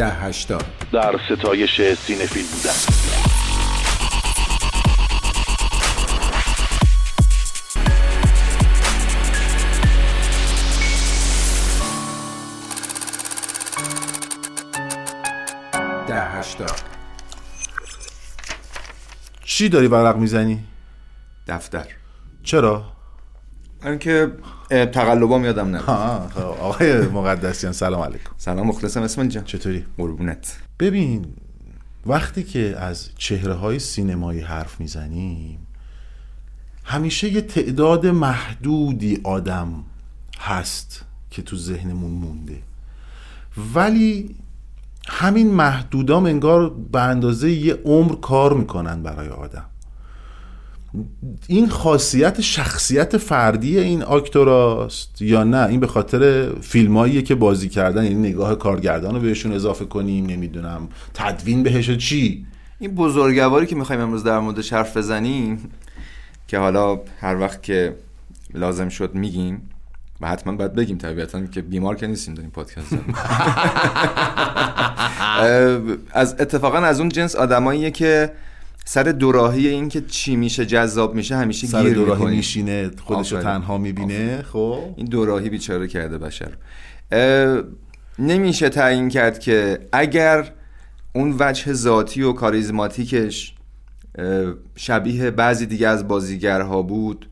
ده هشتاد در ستایش سینفیل بودن ده هشتاد چی داری ورق می‌زنی؟ دفتر چرا؟ اینکه اه، تقلبام یادم آه خب. آقای مقدسیان سلام علیکم. سلام مخلصم اسم جان. چطوری؟ قربونت. ببین وقتی که از چهره های سینمایی حرف می‌زنیم همیشه یه تعداد محدودی آدم هست که تو ذهنمون مونده. ولی همین محدودام انگار به اندازه یه عمر کار می‌کنن برای آدم. این خاصیت شخصیت فردی این آکتوراست یا نه؟ این به خاطر فیلماییه که بازی کردن یعنی نگاه کارگردان رو بهشون اضافه کنیم نمی‌دونم تدوین بهش چی؟ این بزرگواری که می‌خوایم امروز در موردش حرف بزنیم که حالا هر وقت که لازم شد میگیم و حتما باید بگیم طبیعتا که بیمار که نیستیم داریم پادکست. از اتفاقا از اون جنس آدماییه که سر دوراهی این که چی میشه جذاب میشه همیشه سر گیر دوراهی می‌کنیم. میشینه خودشو آفرین. تنها می‌بینه خب؟ این دوراهی بیچاره کرده بشر. نمیشه تعیین کرد که اگر اون وجه ذاتی و کاریزماتیکش شبیه بعضی دیگه از بازیگرها بود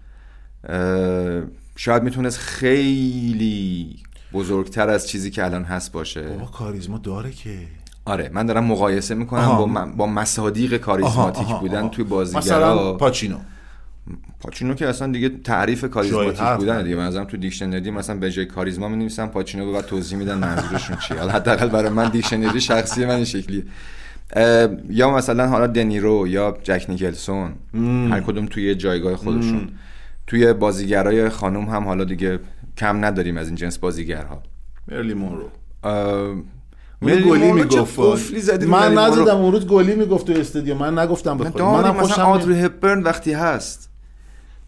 شاید می‌تونست خیلی بزرگتر از چیزی که الان هست باشه. بابا کاریزما داره که. آره من دارم مقایسه می‌کنم آها. با, م- با مصادیق کاریزماتیک آها، آها، بودن آها. توی مثلا بازیگرها پاچینو. پاچینو که اصلا دیگه تعریف کاریزماتیک بودن. دیگه. من تو دیکشنری مثلا به جای کاریزما می پاچینو به بعد توضیح میدن منظورشون چیه. حالا حداقل برای من دیکشنری شخصی من این شکلیه. یا مثلا حالا دنیرو یا جک نیکلسون. هر کدوم توی جایگاه خودشون. توی بازیگرای خانم هم حالا دیگه کم نداریم از این جنس بازیگرها. مرلی مونرو. مری گلی می‌گفت من؟ نزدم اون روز گلی می‌گفت تو استادیوم من نگفتم داریم منم مثلا خوشم آدری هپبرن وقتی هست.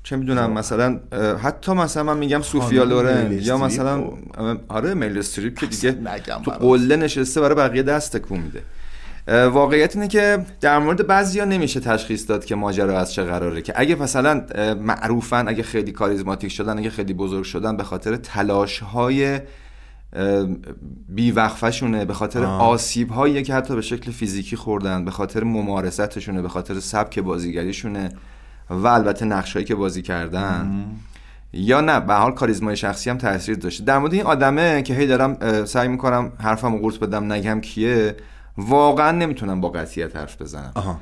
چه می‌دونم مثلا اه، حتی مثلا من میگم سوفیا لورن یا مثلا اه، آره میل استریپ که دیگه تو. قله نشسته برای بقیه دست تکون میده. واقعیت اینه که در مورد بعضیا نمیشه تشخیص داد که ماجرا از چه قراره که اگه مثلا معروفن اگه خیلی کاریزماتیک شدن اگه خیلی بزرگ شدن به خاطر تلاش های بیوقفشونه به خاطر آسیب هایی که حتی به شکل فیزیکی خوردن به خاطر ممارستشونه به خاطر سبک بازیگریشونه و البته نقشایی که بازی کردن. یا نه به حال کاریزمای شخصی هم تاثیر داشته. در مورد این آدمه که هی دارم سعی می‌کنم حرفمو قورت بدم نگم کیه واقعا نمی‌تونم با قطعیت حرف بزنم. آها.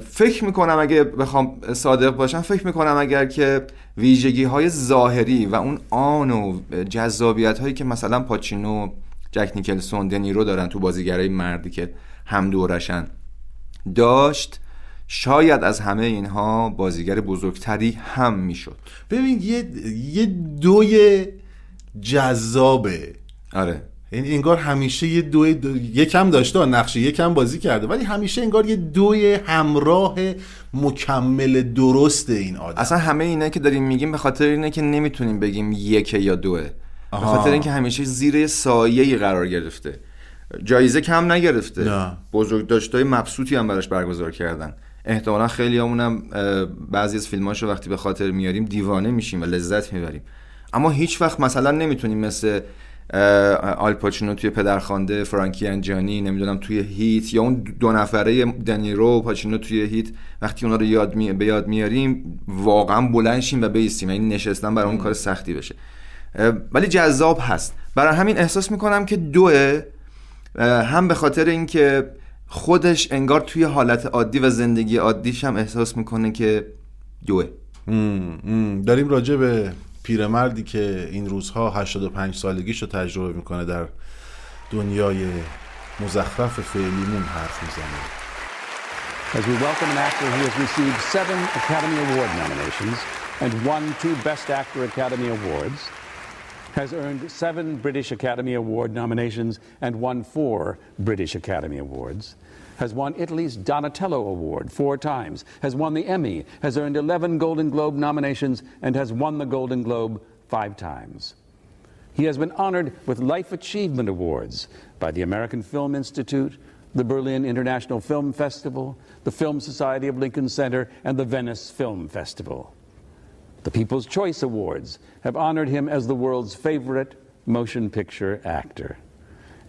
فکر می‌کنم اگه بخوام صادق باشم فکر می‌کنم اگر که ویژگی های ظاهری و اون آن و جذابیت هایی که مثلا پاچینو جک نیکلسون دنیرو دارن تو بازیگرای مردی که هم دورشن داشت شاید از همه اینها بازیگر بزرگتری هم می‌شد. ببین یه یه دوی جذابه. آره. یعنی انگار همیشه یه دوی دو... یکم داشته نقش یکم بازی کرده ولی همیشه انگار یه دوی همراه مکمل درست این آدم. اصلا همه اینا که داریم میگیم به خاطر اینه که نمی‌تونیم بگیم یکه یا دوه به. خاطر اینکه همیشه زیر سایه قرار گرفته. جایزه کم نگرفته. نه. بزرگ داشتای مبسوطی هم براش برگزار کردن. احتمالا خیلی همونم بعضی از فیلماشو وقتی به خاطر میاریم دیوانه میشیم و لذت می‌بریم. اما هیچ وقت مثلا نمی‌تونیم مثل آل پاچینو توی پدرخوانده فرانکی انجانی نمی‌دونم توی هیت یا اون دو نفره دنیرو پاچینو توی هیت وقتی اونا رو یاد می... به یاد میاریم واقعا بلند شیم و بیستیم. یعنی نشستن برای اون کار سختی بشه. ولی جذاب هست. برای همین احساس می‌کنم که دوه اه، هم به خاطر اینکه خودش انگار توی حالت عادی و زندگی عادیش هم احساس می‌کنه که دوه. ام، ام. داریم راجع به پیرمردی که این روزها 85 سالگیش رو تجربه می‌کنه در دنیای مزخرف فعلیمون حرف می‌زنه As we welcome an actor who has received seven Academy Award nominations and won two Best Actor Academy Awards, has earned seven British Academy Award nominations and won four British Academy Awards, has won Italy's Donatello Award four times, has won the Emmy, has earned 11 Golden Globe nominations, and has won the Golden Globe five times. He has been honored with Life Achievement Awards by the American Film Institute, the Berlin International Film Festival, the Film Society of Lincoln Center, and the Venice Film Festival. The People's Choice Awards have honored him as the world's favorite motion picture actor.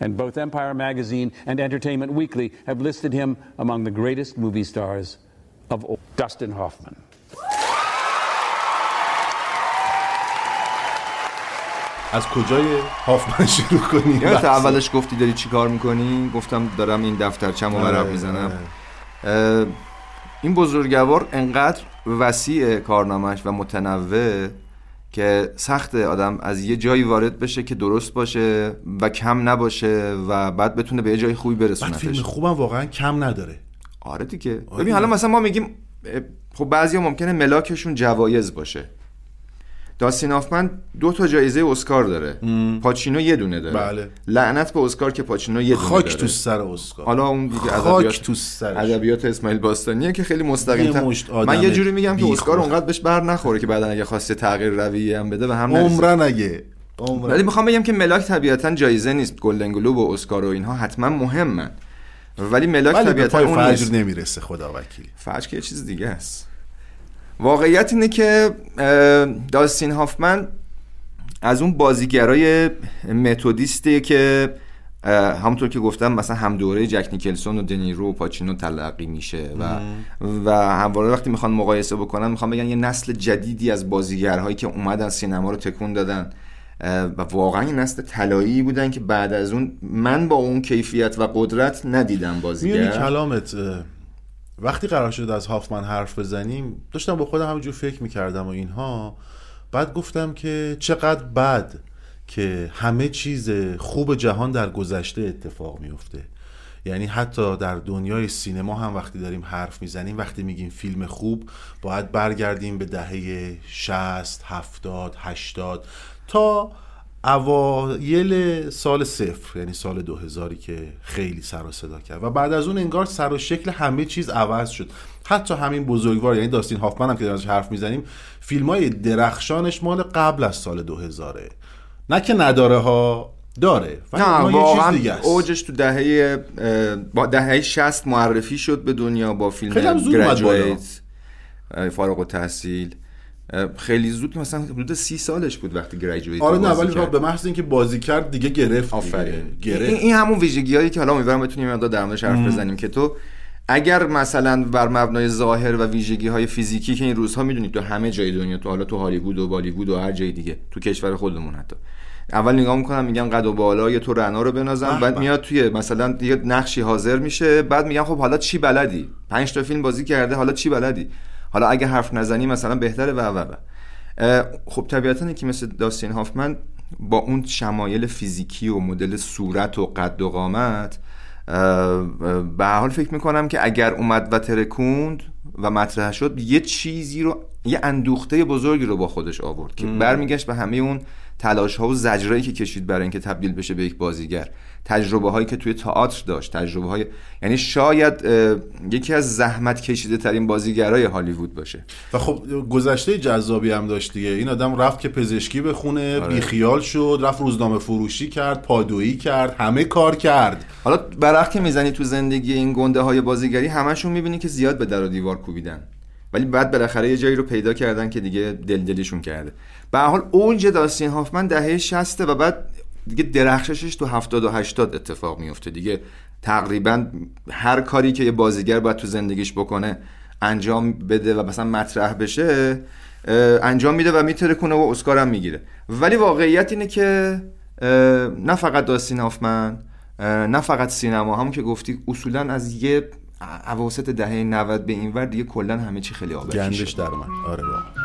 And both Empire Magazine and Entertainment Weekly have listed him among the greatest movie stars of all. Dustin Hoffman. از کجای هافمن شروع کنیم؟ یا تا اولش گفتی داری چی کار می‌کنی؟ گفتم دارم این دفترچم رو ورق آره، می‌زنم. اه، این بزرگوار انقدر وسیع کارنامهش و متنوع که سخت آدم از یه جایی وارد بشه که درست باشه و کم نباشه و بعد بتونه به یه جای خوبی بعد فیلم خوبم واقعا کم نداره. آره دیگه. آره. ببین حالا مثلا ما میگیم خب بعضیا ممکنه ملاکشون جوایز باشه. داستین آفمن دو تا جایزه اسکار داره. پاچینو یه دونه داره. بله. لعنت به اسکار که پاچینو یه دونه خاک داره. تو سر اسکار. حالا اون دیگه ادبیات تو. ادبیات اسماعیل باستانیه که خیلی مستقیم من یه جوری میگم که. اسکار اونقدر بهش بر نخوره که بعدا اگه خواسته تغییر رویه هم بده و هم. عمرن اگه. ولی می‌خوام بگم که ملاک طبیعتا جایزه نیست. گلدن گلوب و اسکار و اینها حتما مهمن. ولی ملاک طبیعتا اون نیست. فجر نمی‌رسه خدا وکیلی فجر که یه چیز دیگه است. واقعیت اینه که داستین هافمن از اون بازیگرای متودیسته که همونطور که گفتم مثلا هم دوره جک نیکلسون و دنیرو و پاچینو تلقی میشه و و همواره وقتی می‌خوان مقایسه بکنن می‌خوان بگن یه نسل جدیدی از بازیگرهایی که اومدن سینما رو تکون دادن. و واقعا یه نسل طلایی بودن که بعد از اون من با اون کیفیت و قدرت ندیدم بازیگر. میونی کلامت وقتی قرار شد از هافمن حرف بزنیم داشتم با خودم همینجور فکر می‌کردم و اینها. بعد گفتم که چقدر بد که همه چیز خوب جهان در گذشته اتفاق میفته یعنی حتی در دنیای سینما هم وقتی داریم حرف می‌زنیم وقتی میگیم فیلم خوب باید برگردیم به دهه 60 70 80 تا اوایل سال صفر یعنی سال 2000 که خیلی سر و صدا کرد. و بعد از اون انگار سر و شکل همه چیز عوض شد. حتی همین بزرگوار یعنی داستین هافمن هم که ازش حرف می‌زنیم فیلم های درخشانش مال قبل از سال 2000 نه که نداره ها داره. نه واقعا. اوجش تو دهه با دهه 60 معرفی شد به دنیا با فیلم. گریجویت فارغ التحصیل خیلی زود مثلا حدود سی سالش بود وقتی گریجویت آره نه ولی به محض اینکه بازی کرد دیگه گرفت آفرین. دیگه. این, گرفت این همون ویژگی هایی که حالا امیدوارم بتونیم یه مقدار در موردش حرف بزنیم که تو اگر مثلا بر مبنای ظاهر و ویژگی های فیزیکی که این روزها می‌دونید تو همه جای دنیا تو حالا تو هالیوود و بالیوود و هر جای دیگه تو کشور خودمون حتی. اول نگاه می‌کنم میگن قد و بالای تو رنا رو بنازم بعد. میاد توی مثلا یه نقشی حاضر میشه بعد میگن خب حالا چی بلدی؟ پنج تا فیلم بازی کرده حالا چی بلدی؟ حالا اگه حرف نزنی مثلا بهتره و و و. خب طبیعتا که مثل داستین هافمن با اون شمایل فیزیکی و مدل صورت و قد و قامت به حال فکر می‌کنم که اگر اومد و ترکوند و مطرح شد یه چیزی رو یه اندوخته بزرگی رو با خودش آورد که برمیگشت به همه اون تلاش ها و زجرایی که کشید برای اینکه تبدیل بشه به یک بازیگر. تجربه هایی که توی تئاتر داشت تجربه های یعنی شاید یکی از زحمت کشیده ترین بازیگرای هالیوود باشه. و خب گذشته جذابی هم داشت دیگه. این آدم رفت که پزشکی بخونه بیخیال شد رفت روزنامه فروشی کرد پادویی کرد همه کار کرد. حالا برق که می‌زنی تو زندگی این گنده های بازیگری همشون می‌بینی که زیاد به در و دیوار کوبیدن. ولی بعد بالاخره یه جایی رو پیدا کردن که دیگه دلدلیشون کرده. به هر حال اوج داستین هافمن دهه 60 و بعد دیگه درخششش تو 70 و 80 اتفاق میفته دیگه تقریبا هر کاری که یه بازیگر باید تو زندگیش بکنه انجام بده و مثلا مطرح بشه انجام میده و میتره کنه و اسکار هم می‌گیره. ولی واقعیت اینه که نه فقط داستین هافمن نه فقط سینما. همون که گفتی اصولا از یه اواسط دهه 90 به این ور دیگه کلا همه چی خیلی آبکی گندش در من آره واقعا.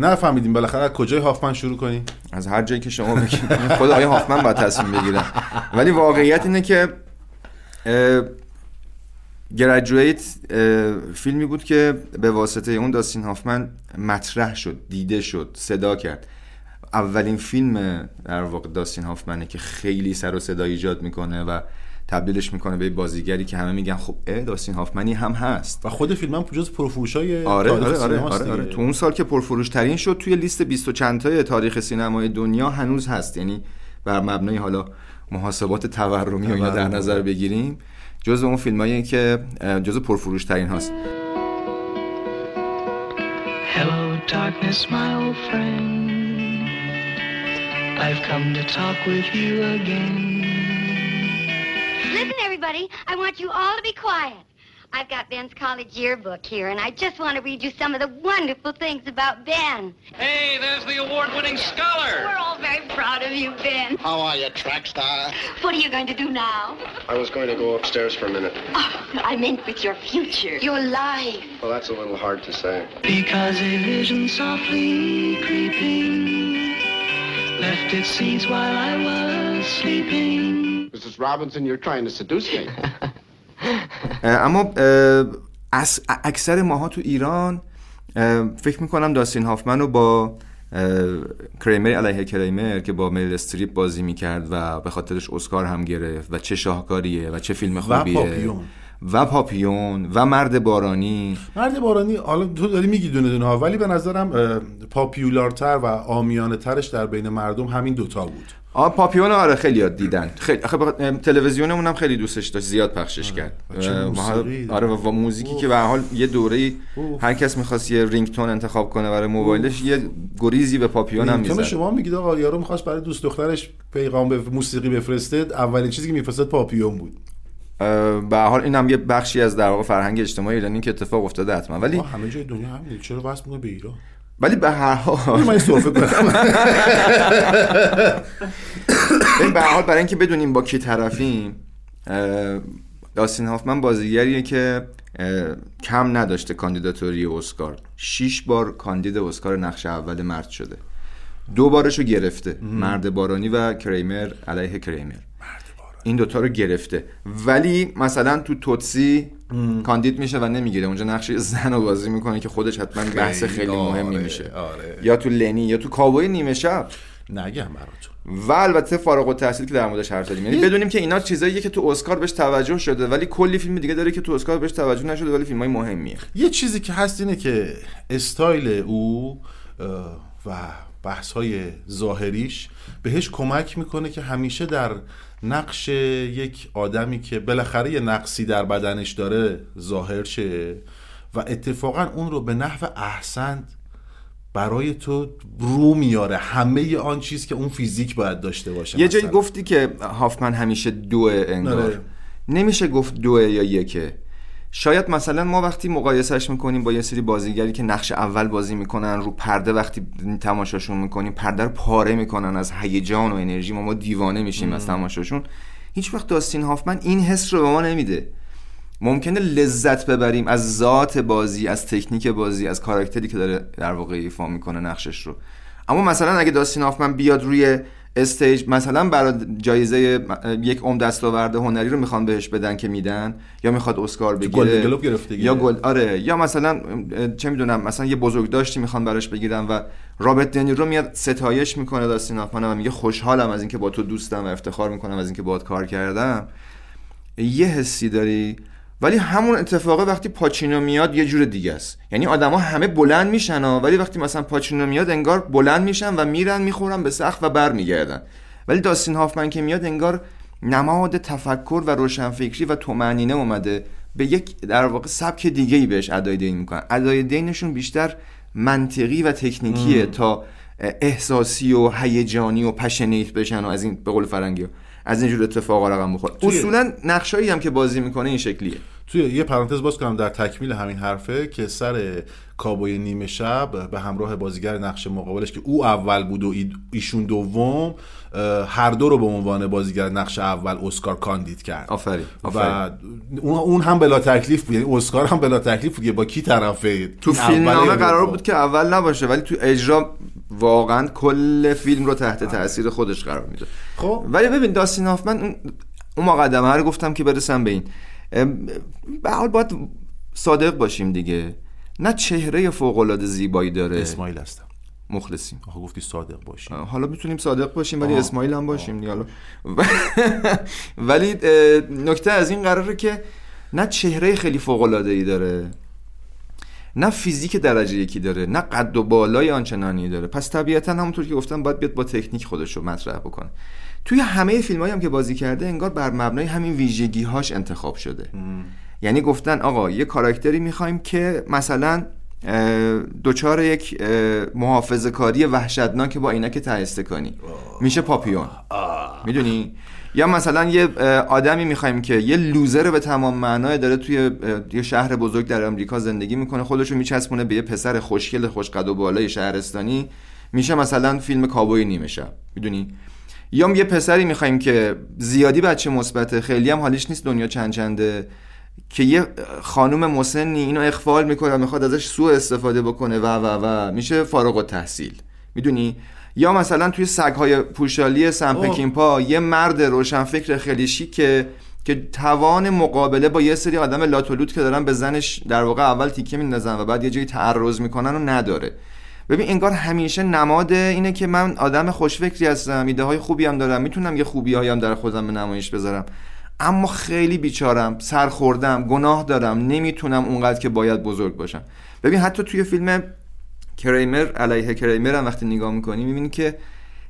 نفهمیدیم بالاخره از کجای هافمن شروع کنیم از هر جایی که شما بگید خود آقای هافمن باید تصمیم بگیرن ولی واقعیت اینه که گرجویت فیلمی بود که به واسطه اون داستین هافمن مطرح شد دیده شد صدا کرد. اولین فیلم در واقع داستین هافمنه که خیلی سر و صدا ایجاد می‌کنه و تبدیلش می‌کنه به بازیگری که همه میگن خب اه داستین هافمنی هم هست و خود فیلم هم جز پرفروشای آره تاریخ آره آره, آره, آره. دیگه. تو اون سال که پرفروش ترین شد توی لیست 20 و چند تای تاریخ سینمای دنیا هنوز هست یعنی بر مبنای حالا محاسبات تورمی و اینا در. نظر بگیریم جز اون فیلمایی که جز پرفروش ترین هست Hello, darkness, my old friend. I've come to talk with you again. Listen, everybody, I want you all to be quiet. I've got Ben's college yearbook here, and I just want to read you some of the wonderful things about Ben. Hey, there's the award-winning scholar. We're all very proud of you, Ben. How are you, track star? What are you going to do now? I was going to go upstairs for a minute. Oh, I meant with your future, your life. Well, that's a little hard to say. Because a vision softly creeping left its seeds while I was sleeping. Mrs. Robinson, you're trying to seduce me. اه، اما از اکثر ماها تو ایران فکر می‌کنم داستین هافمن رو با کریمر علیه کریمر که با میل استریپ بازی می‌کرد و به خاطرش اسکار هم گرفت و چه شاهکاریه و چه فیلم خوبیه پاپیون. و پاپیون و مرد بارانی مرد بارانی حالا تو داری میگی دونه دونه ها ولی به نظرم پاپیولارتر و آمیانه ترش در بین مردم همین دوتا بود آ پاپیون آره خیلی یاد دیدن. خیلی آخه ام، تلویزیونمون هم خیلی دوستش داشت زیاد پخشش کرد. و اه، موسیقی؟ آره و, موزیکی که به حال یه دوره. هر کس می‌خواست یه رینگتون انتخاب کنه برای موبایلش یه گریزی به پاپیون هم می‌زد. شما میگید آقا یارو می‌خواست برای دوست دخترش پیغام به موسیقی بفرستد اولین چیزی که میفرستد پاپیون بود. به حال این هم یه بخشی از در واقع فرهنگ اجتماعی ایرانی که اتفاق افتاده حتما. ولی همه جای دنیا همینه. چرا واسه به ایران؟ ولی به هر حال من سرفه به هر حال برای اینکه بدونیم با کی طرفیم داستین هافمن بازیگریه که کم نداشته کاندیداتوری اسکار. شیش بار کاندید اسکار نقش اول مرد شده. دو بارشو گرفته. مرد بارانی و کریمر علیه کریمر. این دوتا رو گرفته. ولی مثلا تو توتسی کاندید میشه و نمی‌گیره. اونجا نقش زن رو بازی می‌کنه که خودش حتما بحث خیلی مهمی آره، میشه. آره. یا تو لنی یا تو کاوبوی نیمه شب. نگم براتون. و البته فارغ التحصیل که در موردش حرف زدیم. یعنی بدونیم که اینا چیزاییه که تو اسکار بهش توجه شده ولی کلی فیلم دیگه داره که تو اسکار بهش توجه نشده ولی فیلمای مهمیه. یه چیزی که هست اینه که استایل او و بحث های ظاهریش بهش کمک می‌کنه که همیشه در نقش یک آدمی که بالاخره یه نقصی در بدنش داره ظاهر شه و اتفاقا اون رو به نحو احسن برای تو رو میاره همه آن چیز که اون فیزیک باید داشته باشه یه جایی. گفتی که هافمن همیشه دوه انگار آره. نمیشه گفت دوه یا یکه شاید مثلا ما وقتی مقایسهش می‌کنیم با یه سری بازیگری که نقش اول بازی می‌کنن رو پرده وقتی تماشاشون می‌کنیم پرده رو پاره می‌کنن از هیجان و انرژی ما ما دیوانه میشیم از تماشاشون. هیچ وقت داستین هافمن این حس رو به ما نمیده. ممکنه لذت ببریم از ذات بازی از تکنیک بازی از کاراکتری که داره در واقع ایفا می‌کنه نقشش رو. اما مثلا اگه داستین هافمن بیاد روی استیج مثلا برای جایزه یک عمر دستاورد هنری رو می‌خوان بهش بدن که میدن؟ یا می‌خواد اسکار بگیره؟ گلوب گرفته. یا گلوب آره. یا مثلا چه می‌دونم مثلا یه بزرگداشتی می‌خوان براش بگیرن و رابرت دنیرو میاد ستایش می‌کنه داستین هافمن و میگه خوشحالم از اینکه با تو دوستم و افتخار می‌کنم از اینکه باهات کار کردم. یه حسی داری؟ ولی همون اتفاقه وقتی پاچینو میاد یه جور دیگه است. یعنی آدما همه بلند میشن ها، ولی وقتی مثلا پاچینو میاد انگار بلند میشن و میرن می‌خورن به سقف و برمیگردن. ولی داستین هافمن که میاد انگار نماد تفکر و روشنفکری و تومنینه اومده به یک در واقع سبک دیگه ای بهش ادای دین می‌کنن. ادای دینشون بیشتر منطقی و تکنیکیه تا احساسی و هیجانی و پشنیت بشن و از این به قول فرنگی از اینجور اتفاقا رقم بخوره. توی- اصولا نقشایی هم که بازی می‌کنه این شکلیه. توی یه پرانتز باز کنم در تکمیل همین حرفه که سر کابوی نیمه شب به همراه بازیگر نقش مقابلش که او اول بود و ای- ایشون دوم هر دو رو به عنوان بازیگر نقش اول اسکار کاندید کرد. آفرین و اون هم بلا تکلیف بود. یعنی اسکار هم بلا تکلیف بود با کی طرفه؟ تو فیلم نامه قرار؟ بود که اول نباشه ولی تو اجرا واقعا کل فیلم رو تحت تاثیر خودش قرار میده. خب. ولی ببین داستین هافمن اون- مقدمه رو گفتم که برسم به این. به هر حال باید صادق باشیم دیگه. نه چهره فوق العاده زیبایی داره. اسماعیل هستم. مخلصیم. آخه گفتی صادق باشی حالا می‌تونیم صادق باشیم ولی. اسماعیل هم باشیم دیگه. حالا ولی نکته از این قراره که نه چهره خیلی فوق العاده ای داره. نه فیزیک درجه یکی داره نه قد و بالای آنچنانی داره. پس طبیعتا همونطور که گفتم باید بیاد با تکنیک خودش رو مطرح بکنه. توی همه فیلم هم که بازی کرده انگار بر مبنای همین ویژگی هاش انتخاب شده. یعنی گفتن آقا یه کاراکتری می‌خوایم که مثلا اه، دچار یک محافظه کاری وحشتناک با عینک ته استکانی میشه پاپیون. می‌دونی؟ یا مثلا یه آدمی می‌خوایم که یه لوزر به تمام معنای داره توی یه شهر بزرگ در امریکا زندگی می‌کنه خودشو میچسبونه به یه پسر خوشگل خوشقد و بالای شهرستانی. میشه مثلا فیلم کابوی نیمه شب می‌دونی؟ یا یه پسری می‌خوایم که زیادی بچه مثبته خیلی هم حالیش نیست دنیا چند چنده که یه خانم مسنی اینو اخفال می‌کنه می‌خواد ازش سوء استفاده بکنه و و و. میشه فارغ التحصیل می‌دونی؟ یا مثلا توی سگهای پوشالی سن اوه. پکینپا یه مرد روشنفکر خیلی شیکه که توان مقابله با یه سری آدم لاتولوت که دارن به زنش در واقع اول تیکه میندازن و بعد یه جایی تعرض می‌کنن و نداره. ببین انگار همیشه نماد اینه که من آدم خوشفکری هستم ایده های خوبی هم دارم می‌تونم یه خوبی هایم در خودم به نمایش بذارم. اما خیلی بیچارم سرخوردم گناه دارم نمی‌تونم اونقدر که باید بزرگ باشم. ببین حتی توی فیلم کریمر علیه کریمر هم وقتی نگاه می‌کنی می‌بینی که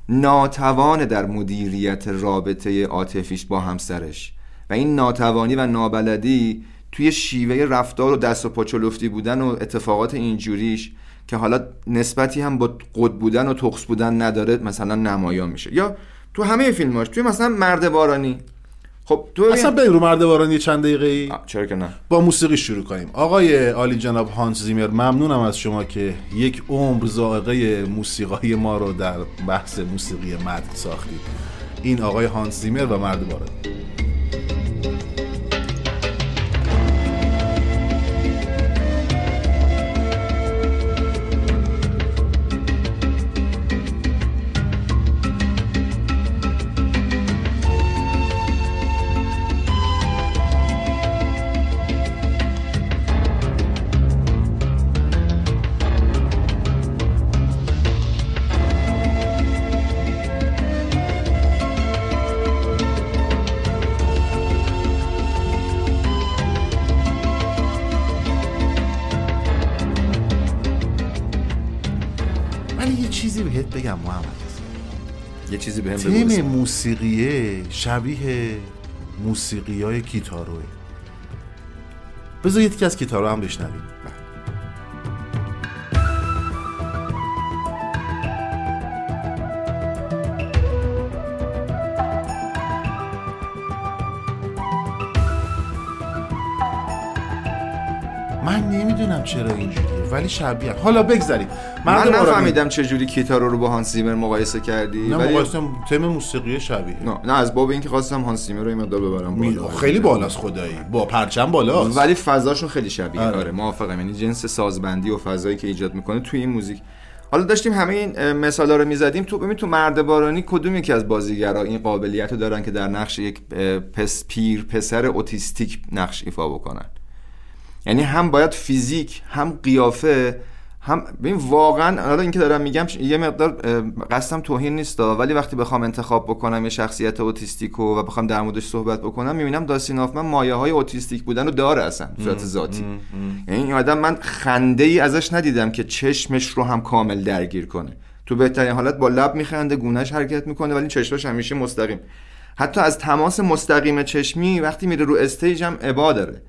ناتوان در مدیریت رابطه عاطفیش با همسرش. و این ناتوانی و نابلدی توی شیوه رفتار و دست و پاچلفتی بودن و اتفاقات اینجوریش که حالا نسبتی هم با قد بودن و تخص بودن نداره مثلا نمایان میشه. یا تو همه فیلماش توی مثلا مرد بارانی خب تو اصلا بریم رو مرد چند دقیقه ای چرا که نه. با موسیقی شروع کنیم. آقای عالی جناب هانس زیمر ممنونم از شما که یک عمر ذائقه موسیقای ما رو در بحث موسیقی متن ساختید. این آقای هانس زیمر و مرد بارانی بهم تم اسم. موسیقیه شبیه موسیقی های کیتاروه بذار یکی از کیتارو هم بشنویم ولی شبیه حالا بگذاریم. من. نفهمیدم چجوری کیتارو رو با هانس زیمر مقایسه کردی. نه ولی- مقایسه تم موسیقی شبیه. نه, نه از باب اینکه خواستم هانس زیمر رو این مقدار ببرم می- بالا. خیلی بالاست خدایی. با پرچم بالاست. ولی فضاشون خیلی شبیه. آره. آره موافقم. یعنی جنس سازبندی و فضایی که ایجاد می‌کنه توی این موزیک. حالا داشتیم همه این مثالا رو می‌زدیم. تو ببین تو مرد بارانی کدوم یکی از بازیگرا این قابلیت رو دارن که در نقش یک پس پیر پسر اوتیستیک نقش ایفا بکنن؟ یعنی هم باید فیزیک هم قیافه هم ببین واقعا حالا اینکه دارم میگم یه مقدار قصدم توهین نیست ولی وقتی بخوام انتخاب بکنم یه شخصیت اوتیستیکو و بخوام در موردش صحبت بکنم می‌بینم داستین هافمن مایه های اوتیستیک بودن رو داره اصلا به صورت ذاتی. یعنی این آدم من خنده ای ازش ندیدم که چشمش رو هم کامل درگیر کنه. تو بهترین حالت با لب میخنده گونهش حرکت می‌کنه ولی چشمش همیشه مستقیم. حتی از تماس مستقیم چشمی وقتی میره رو استیج هم ابا داره.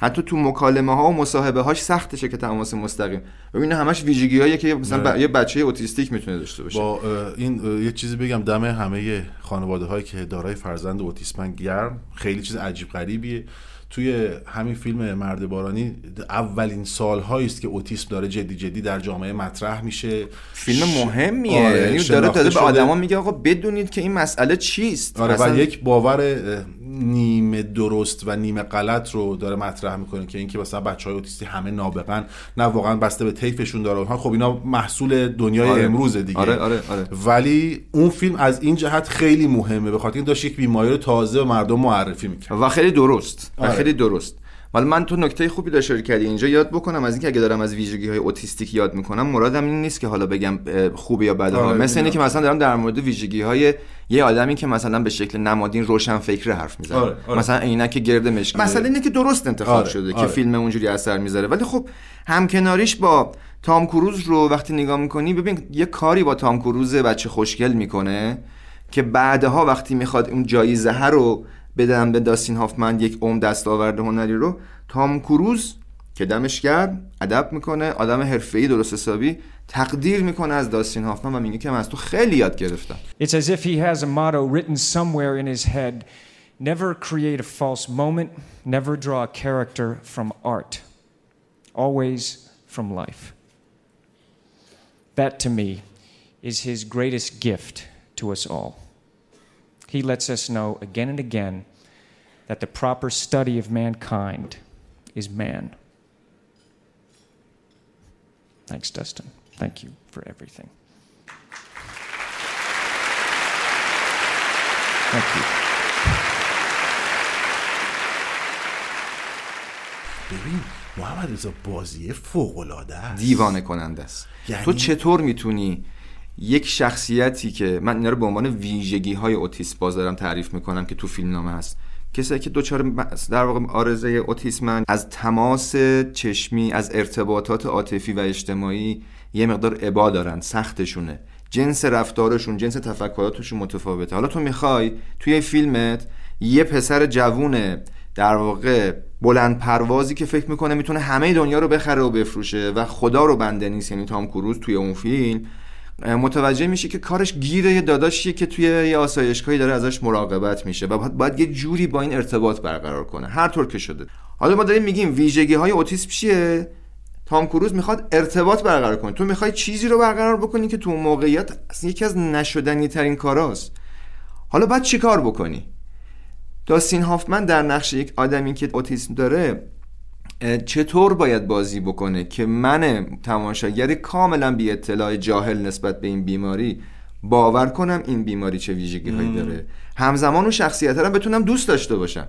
حتی تو مکالمه ها و مصاحبه هاش سختشه که تماس مستقیم. ببین همش ویژگی هایی که مثلا ب- یه بچه اوتیستیک می‌تونه داشته باشه. با این یه چیزی بگم دم همه خانواده هایی که دارای فرزند اوتیسمن گرم. خیلی چیز عجیب غریبیه. توی همین فیلم مرد بارانی اولین سالهایی است که اوتیسم داره جدی جدی در جامعه مطرح میشه. فیلم مهمیه. آره، یعنی داره شناخته داره به. آدما میگه آقا بدونید که این مسئله چیست. آره و یک باور نیمه درست و نیمه غلط رو داره مطرح می‌کنه که اینکه مثلا بچه های اوتیستی همه نابغن نه واقعا بسته به طیفشون داره اونها خب اینا محصول دنیای آره. امروز دیگه آره، آره، آره. ولی اون فیلم از این جهت خیلی مهمه به خاطر این داشت یک بیماری رو تازه به مردم معرفی می‌کرد و خیلی درست و آره. خیلی درست ولی من تو نکته خوبی داشته اشاره کردی اینجا یاد بکنم از اینکه اگه دارم از ویژگی های اوتیستیک یاد می‌کنم مرادم این نیست که حالا بگم خوبه یا بده آره، مثل اینه. که مثلا دارم در مورد ویژگی های یه آدمی که مثلا به شکل نمادین روشن فکر حرف می‌زنه آره، آره. مثلا عینک گرد مشکی مثلا اینه که درست انتخاب آره، شده که آره. فیلم اونجوری اثر می‌ذاره ولی خب همکناریش با تام کروز رو وقتی نگاه می‌کنی ببین یه کاری با تام کروز بچه خوشگل می‌کنه که بعدها وقتی می‌خواد اون جایزه رو بدن به داستین هافمن یک عمر دستاورد هنری رو تام کروز که دمش گرم ادب می‌کنه آدم حرفه‌ای درست حسابی تقدیر می‌کنه از داستین هافمن و میگه که من از تو خیلی یاد گرفتم It's as if he has a motto written somewhere in his head never create a false moment, never draw a character from art, always from life. That to me is his greatest gift to us all. He lets us know again and again that the proper study of mankind is man. Thanks, Dustin. Thank you for everything. Thank you. ببین محمد رضا بازی فوق العاده است دیوانه کننده است یعنی- تو چطور میتونی یک شخصیتی که من اینا رو به عنوان ویژگی های اوتیسم باز دارم تعریف می‌کنم که تو فیلم نامه هست. کسایی که دچار م- در واقع آرزه اوتیسمن از تماس چشمی از ارتباطات عاطفی و اجتماعی یه مقدار عبا دارن سختشونه. جنس رفتارشون جنس تفکراتشون متفاوته. حالا تو می‌خوای توی فیلمت یه پسر جوونه در واقع بلند پروازی که فکر می‌کنه می‌تونه همه دنیا رو بخره و بفروشه و خدا رو بنده نیست یعنی تام کروز توی اون فیلم متوجه میشه که کارش گیره یه داداشیه که توی یه آسایشگاهی داره ازش مراقبت میشه و باید, یه جوری با این ارتباط برقرار کنه. هر طور که شده. حالا ما داریم میگیم ویژگی های اوتیسم چیه؟ تام کروز می‌خواد ارتباط برقرار کنه. تو می‌خوای چیزی رو برقرار بکنی که تو موقعیت یکی از نشدنی ترین کاراست. حالا باید چیکار بکنی؟ داستین هافمن در نقش یک آدمی که اوتیسم داره چطور باید بازی بکنه که من تماشاگر کاملا بی اطلاع جاهل نسبت به این بیماری باور کنم این بیماری چه ویژگی هایی داره. همزمان اون شخصیت رو بتونم دوست داشته باشم.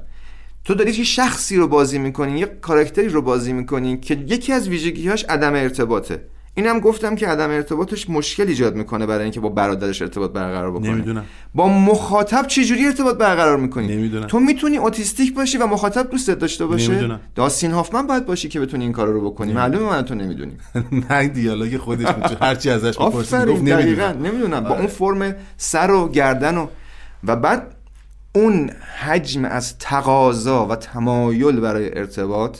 تو داری یه شخصی رو بازی می‌کنی؟ یه کاراکتری رو بازی می‌کنی که یکی از ویژگیهاش عدم ارتباطه. اینم گفتم که عدم ارتباطش مشکل ایجاد می‌کنه برای اینکه با برادرش ارتباط برقرار بکنه. نمی‌دونم. با مخاطب چجوری ارتباط برقرار می‌کنی؟ نمی‌دونم. تو می‌تونی اوتیستیک باشی و مخاطب دوستت داشته باشه نمی‌دونم. داستین هافمن باید باشی که بتونی این کارو رو بکنی. معلومه من تو نمی‌دونی. نه دیالوگ خودش بود هرچی ازش بپرسی گفت نمی‌دونم. نمی‌دونم. با اون فرم سر و گردن و و بعد اون حجم از تقاضا و تمایل برای ارتباط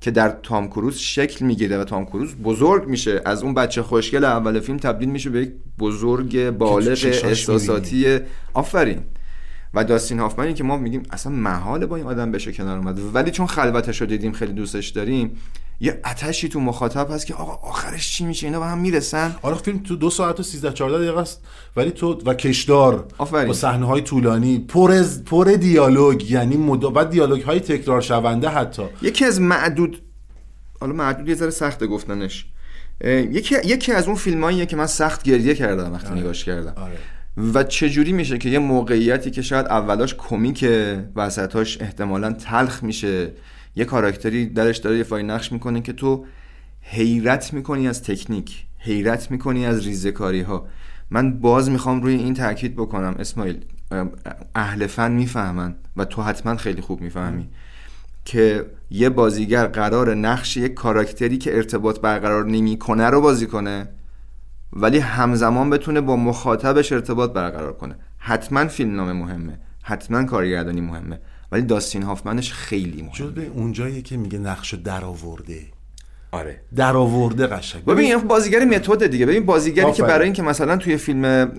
که در تام کروز شکل می‌گیره و تام کروز بزرگ میشه. از اون بچه خوشگل اول فیلم تبدیل میشه به یک بزرگ بالغ احساساتی آفرین. و داستین هافمنی که ما میگیم اصلا محاله با این آدم بشه کنار اومد. ولی چون خلوتش رو دیدیم خیلی دوستش داریم یه آتشی تو مخاطب هست که آقا آخرش چی میشه؟ اینا به هم می‌رسن. آره فیلم تو دو ساعت و 13 14 دقیقه است. ولی تو و کشدار آفرین. با صحنه های طولانی پر از پر دیالوگ یعنی مد... بعد دیالوگ های تکرار شونده حتی. یکی از معدود حالا معدود یه ذره سخته گفتنش. یکی یکی از اون فیلماییه که من سخت گریه کردم وقتی نگاش کردم. آره. و چجوری میشه که یه موقعیتی که شاید اولاش کمیکه وسطاش احتمالا تلخ میشه؟ یه کاراکتری درش داره یه فای نقش می‌کنه که تو حیرت می‌کنی از تکنیک حیرت می‌کنی از ریزکاری ها من باز می‌خوام روی این تاکید بکنم اسماعیل. اهل فن می‌فهمن و تو حتما خیلی خوب می‌فهمی که یه بازیگر قرار نقش یک کاراکتری که ارتباط برقرار نمی‌کنه رو بازی کنه ولی همزمان بتونه با مخاطبش ارتباط برقرار کنه. حتما فیلم نامه مهمه. حتما کارگردانی مهمه. ولی داستین هافمنش خیلی مهمه. جز به اونجایی که میگه نقشو در آورده آره. در آورده قشنگ. ببین این بازیگر متد دیگه. ببین بازیگری که آفرین. برای اینکه مثلا توی فیلم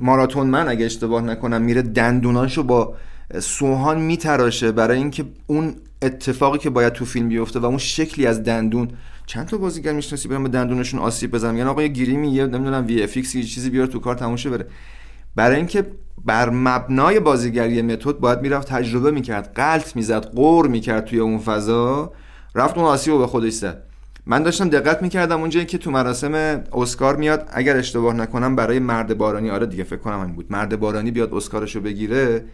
ماراتون من اگه اشتباه نکنم میره دندوناشو با سوهان میتراشه برای اینکه اون اتفاقی که باید تو فیلم بیفته و اون شکلی از دندون چند تا بازیگر می‌شناسی برن به دندونشون آسیب بزنن؟ میگن آقا یه گریمی یه نمی‌دونم VFX چیزی بیار تو کار تموم شه بره. برای اینکه بر مبنای بازیگری متد باید می‌رفت تجربه می‌کرد غلط می‌زد غور می‌کرد توی اون فضا رفت اون آسیب رو به خودش زد. من داشتم دقت می‌کردم اونجایی که تو مراسم اسکار میاد اگر اشتباه نکنم برای مرد بارانی آره دیگه فکر کنم همین بود. مرد بارانی بیاد اسکارشو بگیره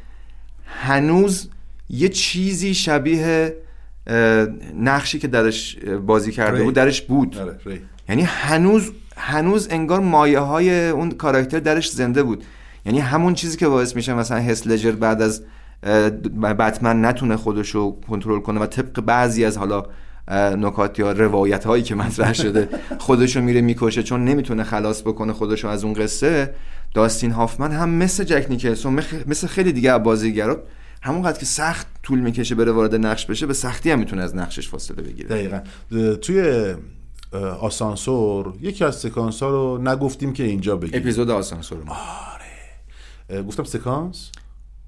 هنوز یه چیزی شبیه نقشی که درش بازی کرده. بود درش بود آره، ری. یعنی هنوز هنوز انگار مایه های اون کاراکتر درش زنده بود یعنی همون چیزی که باعث میشه مثلا هس لجر بعد از بتمن نتونه خودش رو کنترل کنه و طبق بعضی از حالا نکات یا روایت هایی که مطرح شده خودش رو میره می‌کشه چون نمی‌تونه خلاص بکنه خودش رو از اون قصه داستین هافمن هم مثل جک نیکلسون مثل خیلی دیگه از بازیگرا همونقدر که سخت طول می‌کشه بره وارد نقش بشه به سختی هم می‌تونه از نقشش فاصله بگیره. دقیقا. توی آسانسور یکی از سکانس ها رو نگفتیم که اینجا بگیم اپیزود آسانسور ما. اه، گفتم سکانس؟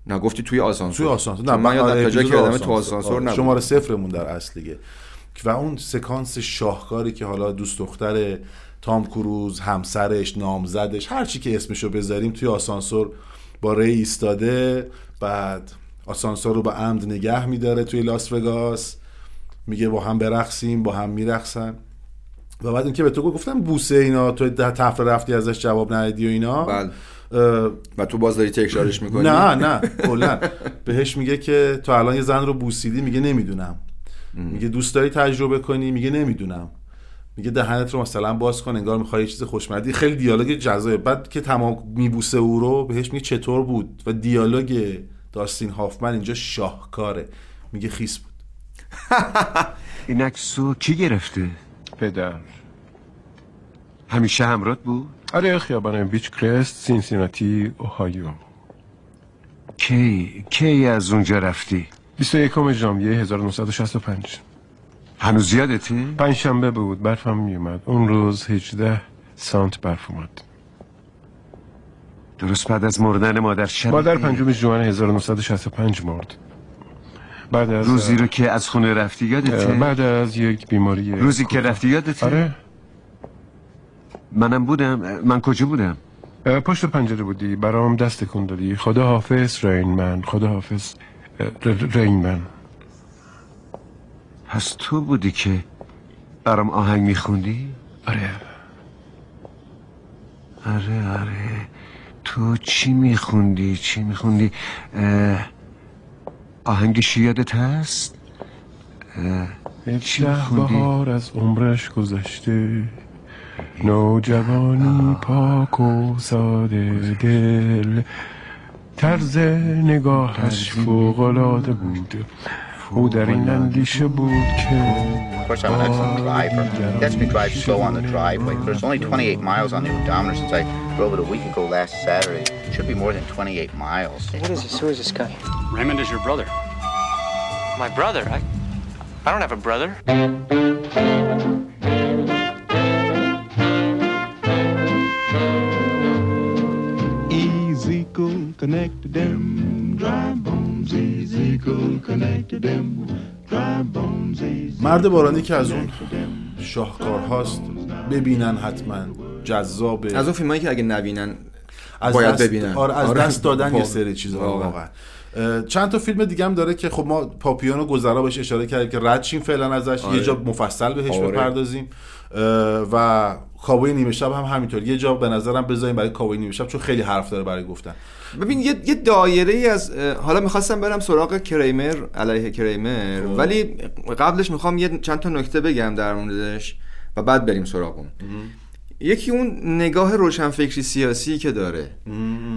نه گفتی توی آسانسور. توی آسانسور. چون من یادم تا جایی که آدم تو آسانسور آره، نبود. شماره صفرمون در اصل دیگه. و اون سکانس شاهکاری که حالا دوست دختر تام کروز همسرش نامزدش هر چی که اسمشو بذاریم توی آسانسور با ری ایستاده بعد آسانسور رو به عمد نگه میداره توی لاس وگاس. میگه با هم برقصیم با هم میرقصن. و بعد اینکه به تو گفتم بوسه اینا تو ده تفره رفتی ازش جواب ندادی و اینا. اه، و تو باز داری تکرارش می‌کنی؟ نه نه کلا. بهش میگه که تو الان یه زن رو بوسیدی میگه نمی‌دونم. میگه دوست داری تجربه کنی؟ میگه نمی‌دونم. میگه دهنت رو مثلا باز کن انگار می‌خوای چیز خوشمدی خیلی دیالوگ جذابه. بعد که تمام میبوسه او رو بهش میگه چطور بود؟ و دیالوگ داستین هافمن اینجا شاهکاره. میگه خیس بود. این عکسو کی گرفته؟ پدر. همیشه همراه بود؟ آره خیابان بیچ کرست سینسیناتی اوهایو. کی کی از اونجا رفتی؟ 21 ژانویه 1965 هنوز یادته؟ پنج شنبه بود برفم میومد. اون روز 18 سانت برف اومد. درست بعد از مردن مادر شب مادر پنجم ژوئن 1965 مرد. بعد از روزی رو که از خونه رفتی یادته؟ بعد از یک بیماری روزی که رفتی یادته؟ آره. منم بودم. من کجا بودم؟ پشت پنجره بودی. برام دست کن دادی. خدا حافظ رینمن. خدا حافظ اه، ر- رینمن. پس تو بودی که برام آهنگ میخوندی؟ آره. آره آره. تو چی میخوندی؟ چی میخوندی؟ اه، آهنگش یادت هست؟ اه، چی بهار از عمرش گذشته. نوجوانی پاک و ساده دل. طرز نگاهش فوقلاده بود. او در این اندیشه بود. که Of course, I'm an excellent driver. Gets me drive slow on the driveway. There's only 28 miles on the odometer since I drove it a week ago last Saturday. Should be more than 28 miles. What is this? Who is this guy? Raymond is your brother. My brother? I, I don't have a brother. Easy go connected them dry bones. Easy go connected them dry bones. Easy مرد بارانی که از اون شاهکارهاست ببینن حتما جذابه از اون فیلمایی که اگه نبینن از باید دست ببینن آره از آره. دست دادن یه. سری چیزا واقعا. چند تا فیلم دیگه هم داره که خب ما پاپیون و گذرا بهش اشاره کردیم که رد شیم فعلا ازش آره. یه جا مفصل بهش آره. بپردازیم و کاوی نیمه شب هم همینطور یه جا به نظرم بذاریم برای کاوی نیمه شب چون خیلی حرف داره برای گفتن ببین یه, یه دایره ای از حالا می‌خواستم برم سراغ کریمر علیه کریمر خب. ولی قبلش می‌خوام یه چند تا نکته بگم در موردش و بعد بریم سراغ اون یکی اون نگاه روشنفکری سیاسی که داره.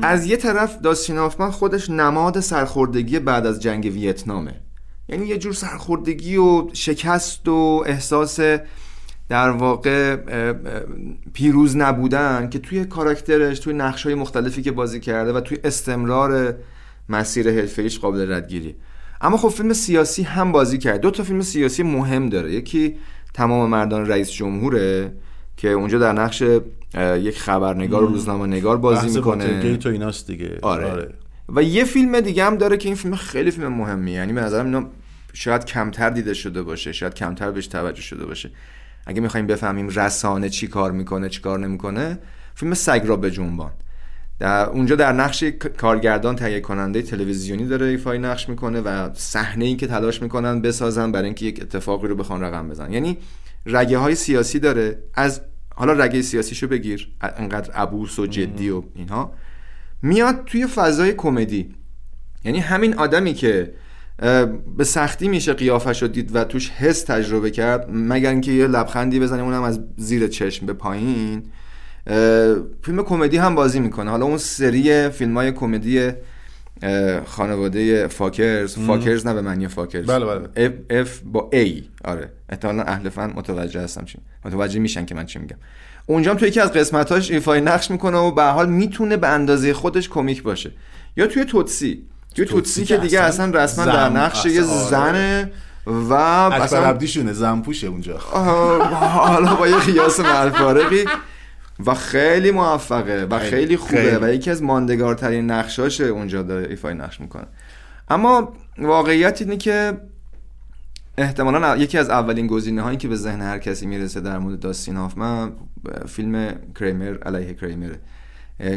از یه طرف داستین آفمن خودش نماد سرخوردگی بعد از جنگ ویتنامه. یعنی یه جور سرخوردگی و شکست و احساس در واقع پیروز نبودن که توی کاراکترش توی نقش های مختلفی که بازی کرده و توی استمرار مسیر حرفه‌ایش قابل ردگیری. اما خب فیلم سیاسی هم بازی کرد. دو تا فیلم سیاسی مهم داره. یکی تمام مردان رئیس جمهوره. که اونجا در نقش یک خبرنگار و روزنامه نگار بازی می‌کنه. واترگیت و ایناست دیگه. آره. و یه فیلم دیگه هم داره که این فیلم خیلی فیلم مهمیه. یعنی به نظرم اینا شاید کمتر دیده شده باشه شاید کمتر بهش توجه شده باشه. اگه می‌خوایم بفهمیم رسانه چی کار می‌کنه چی کار نمی‌کنه فیلم سگ را به جنبان. در اونجا در نقش کارگردان تهیه کننده تلویزیونی داره ایفای نقش می‌کنه و صحنه ای که تلاش می‌کنن بسازن برای اینکه یک اتفاقی رو بخوان رقم بزنن. یعنی رگه های سیاسی داره. از حالا رگه سیاسیشو بگیر. انقدر عبوس و جدی و اینها. میاد توی فضای کمدی. یعنی همین آدمی که به سختی میشه قیافش رو دید و توش حس تجربه کرد مگر اینکه یه لبخندی بزنه اونم از زیر چشم به پایین. فیلم کمدی هم بازی می‌کنه. حالا اون سری فیلم های کمدی خانواده فاکرز. فاکرز نه به معنی فاکرز. بله، بله. F, F با A آره. احتمالا اهل فن متوجه هستن چی متوجه میشن که من چی میگم. اونجا هم تو یکی از قسمتاش ایفای نقش می‌کنه و به حال می‌تونه به اندازه خودش کمیک باشه. یا توی توتسی. توی توتسی که دیگه اصلا رسما در زن- نقش یه آره. زنه و اکبر اصلا عبدیشونه زنپوشه اونجا. حالا با یه معالفارقی و خیلی موفقه و خیلی، خوبه خیلی. و یکی از ماندگارترین نقشاش اونجا داره ایفای نقش می‌کنه. اما واقعیت اینه که احتمالا یکی از اولین گزینه هایی که به ذهن هر کسی می‌رسه در مورد داستین هافمن فیلم کریمر علیه کریمره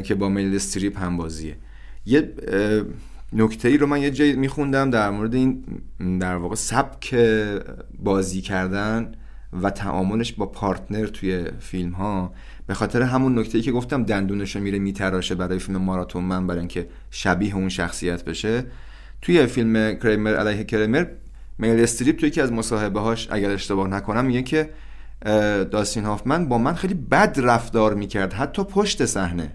که با میل استریپ هم بازیه. یه نکته ای رو من یه جایی میخوندم در مورد این در واقع سبک بازی کردن و تعاملش با پارتنر توی فیلم ها به خاطر همون نکته ای که گفتم دندونش میره میتراشه برای فیلم ماراتون من برای اینکه شبیه اون شخصیت بشه. توی فیلم کریمر علیه کریمر میل استریپ توی یکی از مصاحبه هاش اگر اشتباه نکنم میگه که داستین هافمن با من خیلی بد رفتار می‌کرد حتی پشت صحنه.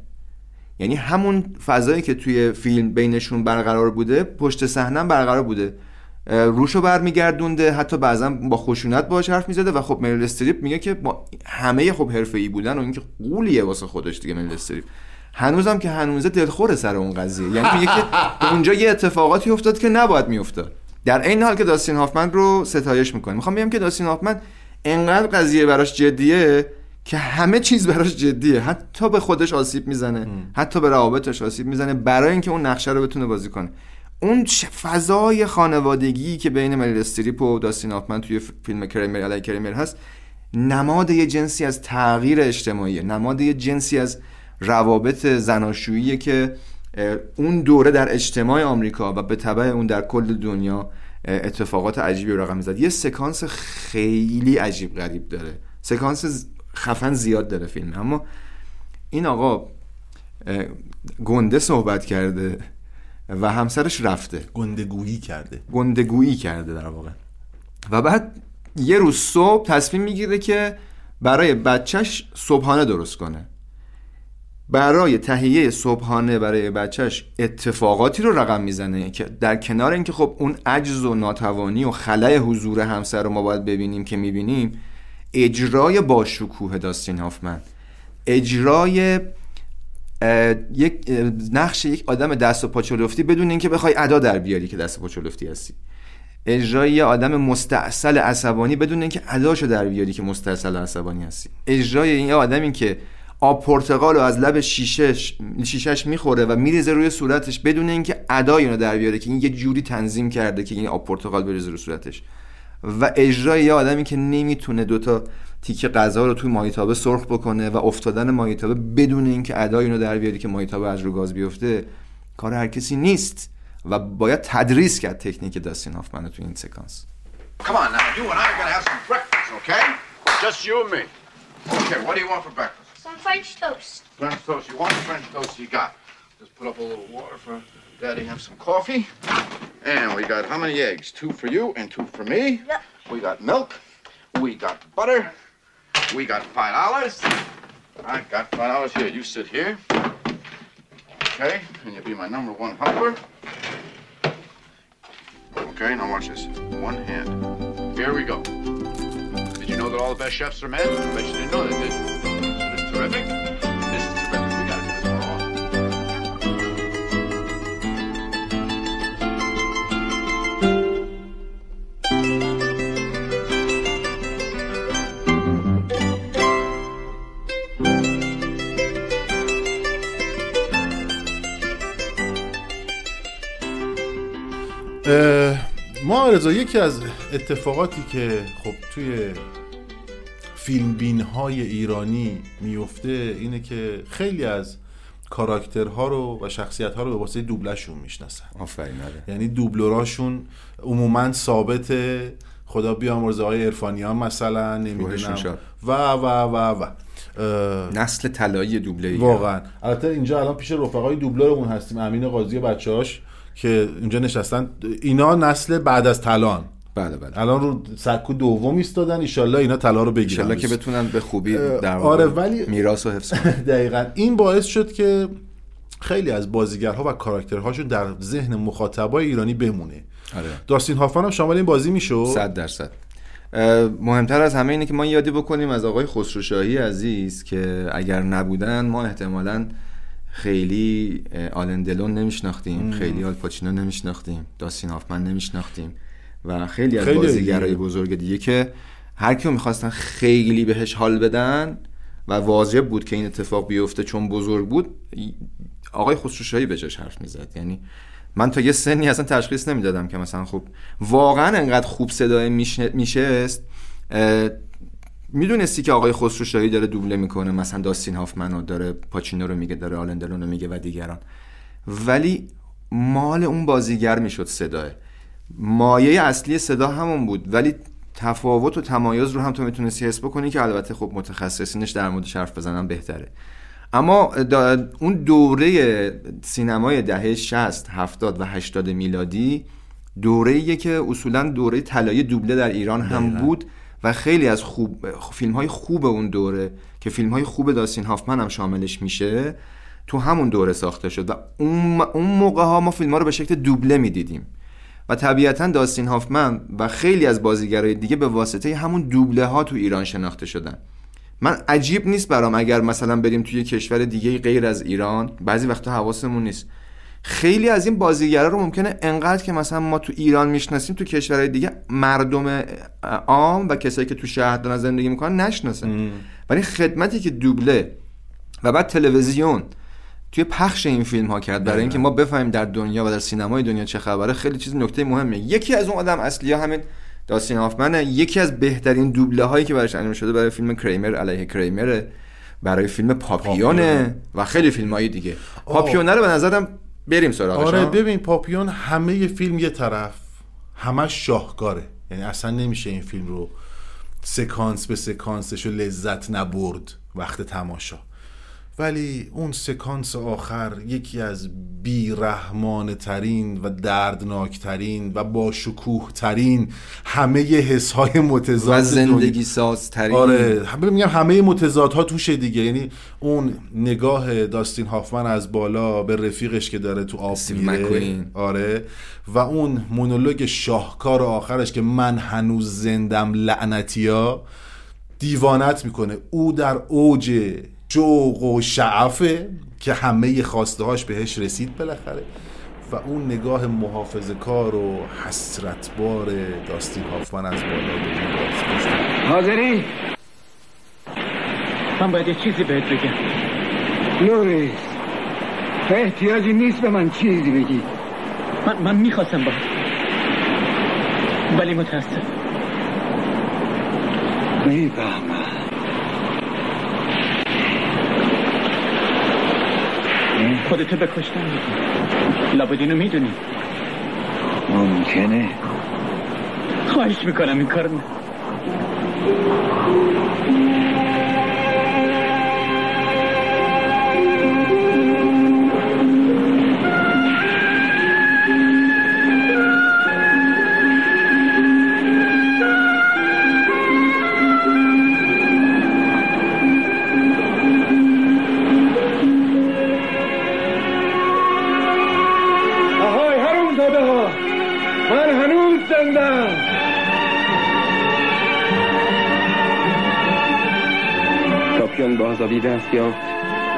یعنی همون فضایی که توی فیلم بینشون برقرار بوده پشت صحنه برقرار بوده. روشو برمیگردونده حتی بعضا با خشونت باهاش حرف می‌زده و خب مریل استریپ میگه که با همه خب حرفه‌ای بودن و اینکه قولیه واسه خودش دیگه مریل استریپ. هنوزم که هنوزه دلخوره سر اون قضیه. یعنی میگه که اونجا یه اتفاقاتی افتاد که نباید میافتاد. در این حال که داستین هافمن رو ستایش می‌کنه می‌خوام بگم که داستین هافمن انقدر قضیه براش جدیه که همه چیز براش جدیه. حتی به خودش آسیب می‌زنه. حتی به روابطش آسیب می‌زنه برای اینکه اون نقشه رو بتونه بازی کنه. اون فضای خانوادگی که بین مریل استریپ و داستین هافمن توی فیلم کریمر علی کریمر هست نماد یه جنسی از تغییر اجتماعی نماد یه جنسی از روابط زناشویی که اون دوره در اجتماع آمریکا و به تبع اون در کل دنیا اتفاقات عجیبی رقم می‌زد یه سکانس خیلی عجیب غریب داره. سکانس خفن زیاد داره فیلم. اما این آقا گنده صحبت کرده. و همسرش رفته. گندگویی کرده. گندگویی کرده در واقع. و بعد یه روز صبح تصمیم می‌گیره که برای بچهش صبحانه درست کنه. برای تهیه صبحانه برای بچهش اتفاقاتی رو رقم می‌زنه که در کنار اینکه خب اون عجز و ناتوانی و خلای حضور همسر رو ما باید ببینیم که می‌بینیم اجرای با شکوه داستین هافمن. اجرای یک نقش یک آدم دست و پاچولفتی بدون اینکه بخوای ادا در بیاری که دست و پاچولفتی هستی. اجرای یه آدم مستاصل عصبانی بدون اینکه اداشو در بیاری که مستاصل عصبانی هستی. اجرای این آدمی که آب پرتقال رو از لب شیشش شیشش می‌خوره و میریزه روی صورتش بدون اینکه ادای اینو در بیاره که این یه جوری تنظیم کرده که این آب پرتقال بریزه روی صورتش. و اجرای یه آدمی که نمی‌تونه دوتا تیکه غذا رو توی مایتابه سرخ بکنه و افتادن مایتابه بدون اینکه ادای اینو در بیاری که مایتابه از رو گاز بیفته کار هر کسی نیست و باید تدریس کرد تکنیک داستین هافمن رو توی این سکانس Come on now, you and I are gonna have some breakfast, okay? Just you and me. Okay, what do you want for breakfast? Some French toast. French toast. You want French toast? You got. Just put up a little water for Daddy. Have some coffee. And we got how many eggs? Two for you and two for me. Yep. We got milk. We got butter. We got five dollars. I got five dollars here. You sit here. Okay, and you'll be my number one helper. Okay, now watch this. One hand. Here we go. Did you know that all the best chefs are men? I bet you didn't know that, did you? Isn't this terrific? رضا یکی از اتفاقاتی که خب توی فیلم بین های ایرانی میفته اینه که خیلی از کاراکترها رو و شخصیت ها رو به واسطه دوبلشون می‌شناسن. آفرین آره. یعنی دوبلوراشون عموما ثابت خدا بیامرزه آقای عرفانیان مثلا نمی‌دونم. و و و و. نسل طلایی دوبله واقعا. البته اینجا الان پیش رفقای دوبلورمون هستیم امین قاضی و بچه‌هاش. که اینجا نشستن. اینا نسل بعد از تلان بله بله. الان رو سکو دوم ایستادن. ایشالله اینا طلا رو بگیرن. انشالله که بتونن به خوبی در آره، ولی- میراث رو حفظ دقیقا. این باعث شد که خیلی از بازیگرها و کاراکترهاشون در ذهن مخاطبای ایرانی بمونه. آره. داستین هافمن هم شامل این بازی می‌شد؟ صد درصد. اه، مهمتر از همه اینه که ما یادی بکنیم از آقای خسروشاهی عزیز که اگر نبودن ما احتمالا خیلی اه، آلن دلون نمیشناختیم. خیلی آل پاچینو نمیشناختیم داستین هافمن نمیشناختیم و خیلی از بازیگرای. بزرگ دیگه که هر کیو می‌خواستن خیلی بهش حال بدن و واجب بود که این اتفاق بیفته چون بزرگ بود آقای خسروشاهی به جاش حرف می‌زد یعنی من تا یه سنی اصلا تشخیص نمی‌دادم که مثلا خب واقعا انقدر خوب صدای میشست می‌دونستی که آقای خسروشاهی داره دوبله می‌کنه؟ مثلا داستین هافمن رو داره پاچینو رو میگه داره آلندلون رو میگه و دیگران. ولی مال اون بازیگر می‌شد صداه مایه اصلی صدا همون بود. ولی تفاوت و تمایز رو هم تو می‌تونستی حس بکنی که البته خب متخصصینش در موردش حرف بزنن بهتره. اما اون دوره سینمای دهه 60 70 و 80 میلادی دوره که اصولا دوره طلایی دوبله در ایران هم بود. و خیلی از خوب فیلم های خوب اون دوره که فیلم های خوب داستین هافمن هم شاملش میشه تو همون دوره ساخته شد و اون, اون موقع ها ما فیلم ها رو به شکل دوبله می‌دیدیم. و طبیعتا داستین هافمن و خیلی از بازیگرای دیگه به واسطه همون دوبله ها تو ایران شناخته شدن. من عجیب نیست برام اگر مثلا بریم توی کشور دیگه غیر از ایران بعضی وقتا حواسمون نیست. خیلی از این بازیگرا رو ممکنه انقدر که مثلا ما تو ایران می‌شناسیم تو کشورهای دیگه مردم عام و کسایی که تو شهر دارن زندگی می‌کنن نشناسن. ولی خدمتی که دوبله و بعد تلویزیون توی پخش این فیلم ها کرد برای اینکه ما بفهمیم در دنیا و در سینمای دنیا چه خبره خیلی چیز نکته مهمه یکی از اون آدم اصلی ها همین داستین هافمنه. یکی از بهترین دوبله هایی که براش انجام شده برای فیلم کریمر علیه کریمره برای فیلم پاپیونه و خیلی فیلم های دیگه پاپیونه رو به نظرم بریم سراغش آره؟ ببین پاپیون همه فیلم یه طرف. همش شاهکاره. یعنی اصلا نمیشه این فیلم رو سکانس به سکانسش رو لذت نبرد وقت تماشا. ولی اون سکانس آخر یکی از بیرحمانه ترین و دردناک ترین و با شکوه ترین همه حس های متضاد و زندگی ساز ترین آره میگم همه متضادها توشه دیگه. یعنی اون نگاه داستین هافمن از بالا به رفیقش که داره تو آب میره. آره. و اون مونولوگ شاهکار آخرش که من هنوز زندم لعنتیا دیوانت می‌کنه. او در اوج شوق و شعفه که همه خواسته هاش بهش رسید بالاخره. و اون نگاه محافظه کار و حسرتبار داستین هافمن از بالا به حاضری؟ من باید یه چیزی بهت بگم. لوریس احتیاجی نیست به من چیزی بگی. من, من می‌خواستم با ولی متاسف می‌فهمم. خودتو به کشتن لابد اینو می‌دونی. ممکنه. خواهش می‌کنم این کار نه پاپیون به آزادی دست یافت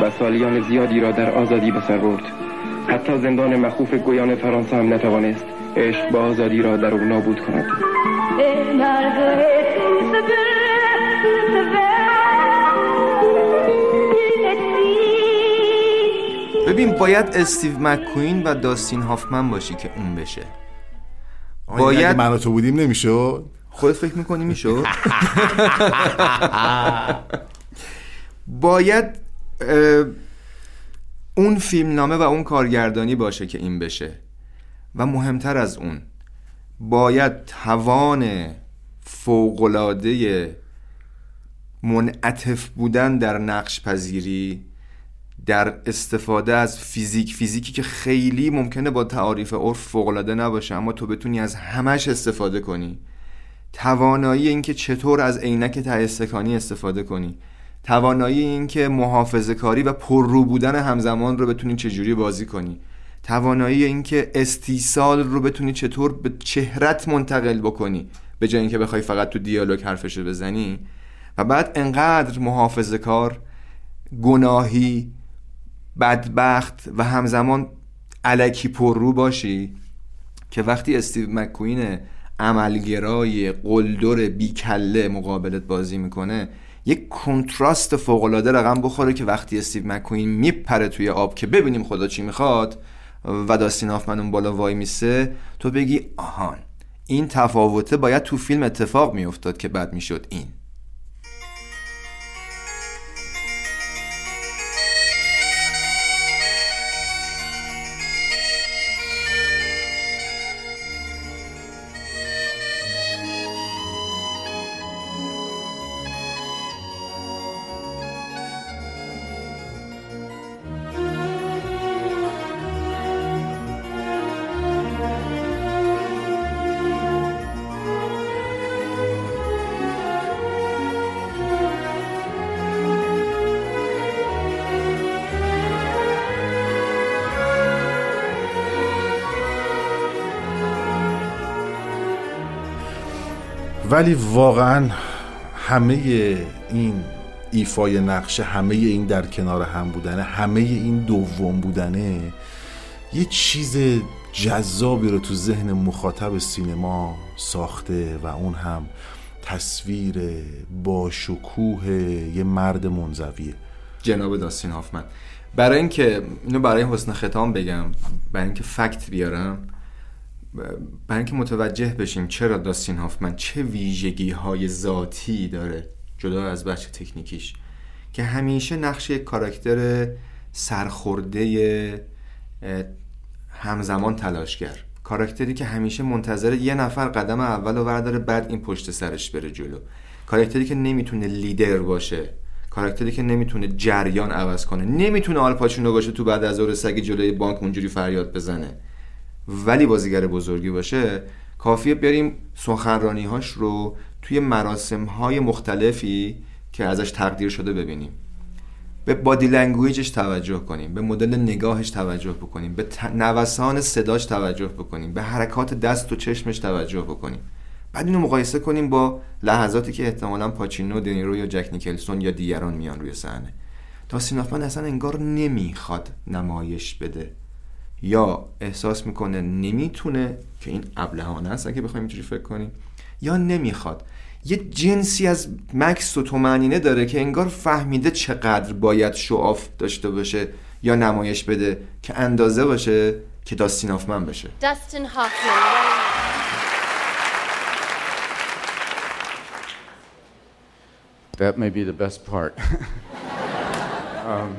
و سالیان زیادی را در آزادی به سر برد. حتی زندان مخوف گویان فرانسه هم نتوانست عشق با آزادی را در او نابود کند. ببین باید استیو مکوین و داستین هافمن باشی که اون بشه. باید اگه من و تو بودیم نمی‌شد؟ خودت فکر می‌کنی می‌شد؟ باید اون فیلمنامه و اون کارگردانی باشه که این بشه. و مهمتر از اون باید توان فوقلاده منعطف بودن در نقش پذیری در استفاده از فیزیک فیزیکی که خیلی ممکنه با تعاریف عرف فوقلاده نباشه اما تو بتونی از همش استفاده کنی. توانایی اینکه چطور از عینک ته استفاده کنی. توانایی اینکه محافظه کاری و پررو بودن همزمان رو بتونی چجوری بازی کنی. توانایی اینکه استیصال رو بتونی چطور به چهرت منتقل بکنی به جای اینکه بخوای فقط تو دیالوگ حرفش رو بزنی. و بعد انقدر محافظه کار گناهی بدبخت و همزمان علکی پررو باشی که وقتی استیو مکوین عملگرای قلدر بیکله مقابلت بازی می‌کنه یک کنتراست فوقالعاده رقم بخوره که وقتی استیو مکوین میپره توی آب که ببینیم خدا چی می‌خواد و داستین آفمن اون بالا وای میسه تو بگی آهان این تفاوته باید تو فیلم اتفاق میافتاد که بعد می‌شد این. ولی واقعا همه این ایفای نقشه همه این در کنار هم بودنه همه این دوم بودنه یه چیز جذابی رو تو ذهن مخاطب سینما ساخته و اون هم تصویر با شکوه یه مرد منزویه. جناب داستین هافمن برای اینکه اینو برای حسن ختام بگم برای اینکه فکت بیارم برای اینکه متوجه بشیم چرا داستین هافمن چه ویژگی های ذاتی داره جدا از بچه تکنیکیش که همیشه نقش یک کاراکتر سرخورده همزمان تلاشگر. کاراکتری که همیشه منتظر یه نفر قدم اول و ورداره بعد این پشت سرش بره جلو. کاراکتری که نمی‌تونه لیدر باشه کاراکتری که نمی‌تونه جریان عوض کنه نمی‌تونه آل پاچینو باشه تو بعد از ظهر سگ جلوی بانک اونجوری فریاد بزنه. ولی بازیگر بزرگی باشه کافیه بریم سخنرانی هاش رو توی مراسم های مختلفی که ازش تقدیر شده ببینیم. به body language ش توجه کنیم به مدل نگاهش توجه بکنیم به نوسان صداش توجه بکنیم به حرکات دست و چشمش توجه بکنیم. بعد اینو مقایسه کنیم با لحظاتی که احتمالا پاچینو دنیرو یا جک نیکلسون یا دیگران میان روی صحنه. داستین هافمن اصلا انگار نمی‌خواد نمایش بده. یا احساس می‌کنه نمی‌تونه که این ابلهانه است اگه بخوایم اینجوری فکر کنیم یا نمی‌خواد یه جنسی از مکس و تومنینه داره که انگار فهمیده چقدر باید شعاف داشته باشه یا نمایش بده که اندازه باشه که داستین آفمن بشه Dustin Hoffman. That may be the best part. um,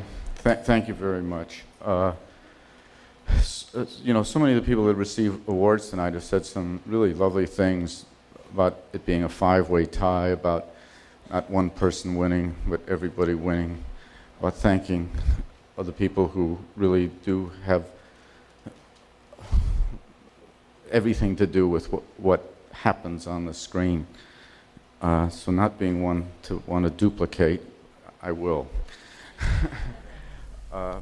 th- thank you very much. Uh, Uh, you know, so many of the people that received awards tonight have said some really lovely things about it being a five-way tie, about not one person winning, but everybody winning, about thanking other people who really do have everything to do with what, what happens on the screen. Uh, so not being one to want to duplicate, I will. uh,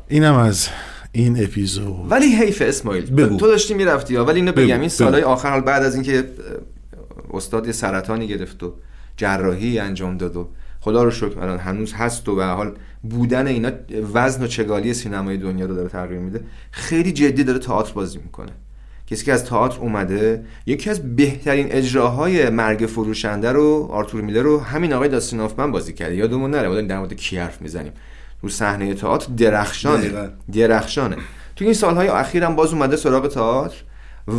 این اپیزود. ولی حیف اسماعیل بگو. تو داشتی می‌رفتی ولی اینو بگو، بگم این سالهای. آخر حال بعد از اینکه استاد یه سرطانی گرفت و جراحی انجام داد و خدا رو شکر الان هنوز هست و به حال بودن اینا وزن و چگالی سینمای دنیا رو داره تغییر میده. خیلی جدی داره تئاتر بازی می‌کنه. کسی که از تئاتر اومده یکی از بهترین اجراهای مرگ فروشنده رو آرتور میلر رو همین آقای داستین بازی کرده. یادمون نره ما در مورد کی حرف می‌زنیم. رو صحنه تئاتر درخشانه. دقیقاً. درخشانه. تو این سالهای اخیر هم باز اومده سراغ تئاتر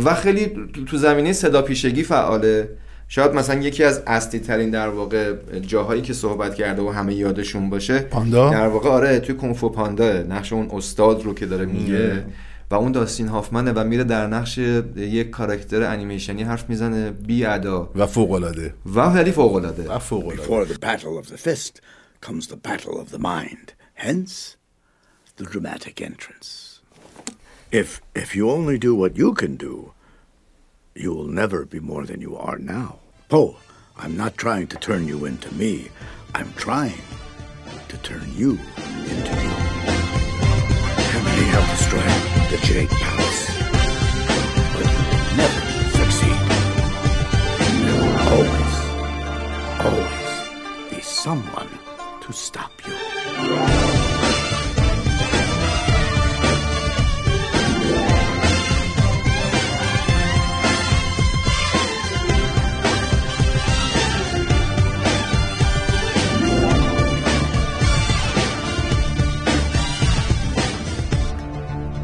و خیلی تو- زمینه صدا پیشگی فعاله. شاید مثلا یکی از اصلی ترین در واقع جاهایی که صحبت کرده و همه یادشون باشه پاندا؟ در واقع آره توی کنفو پاندا نقش اون استاد رو که داره میگه. و اون داستین هافمنه و میره در نقش یک کاراکتر انیمیشنی حرف می‌زنه بی ادا. و فوق العاده و ولی فوق العاده و فوق العاده Before the battle of the fist comes the battle of the mind. Hence, the dramatic entrance. If if you only do what you can do, you will never be more than you are now. Poe, I'm not trying to turn you into me. I'm trying to turn you into you. You may have destroyed the Jade Palace, but you will never succeed. There will always, always be someone to stop you.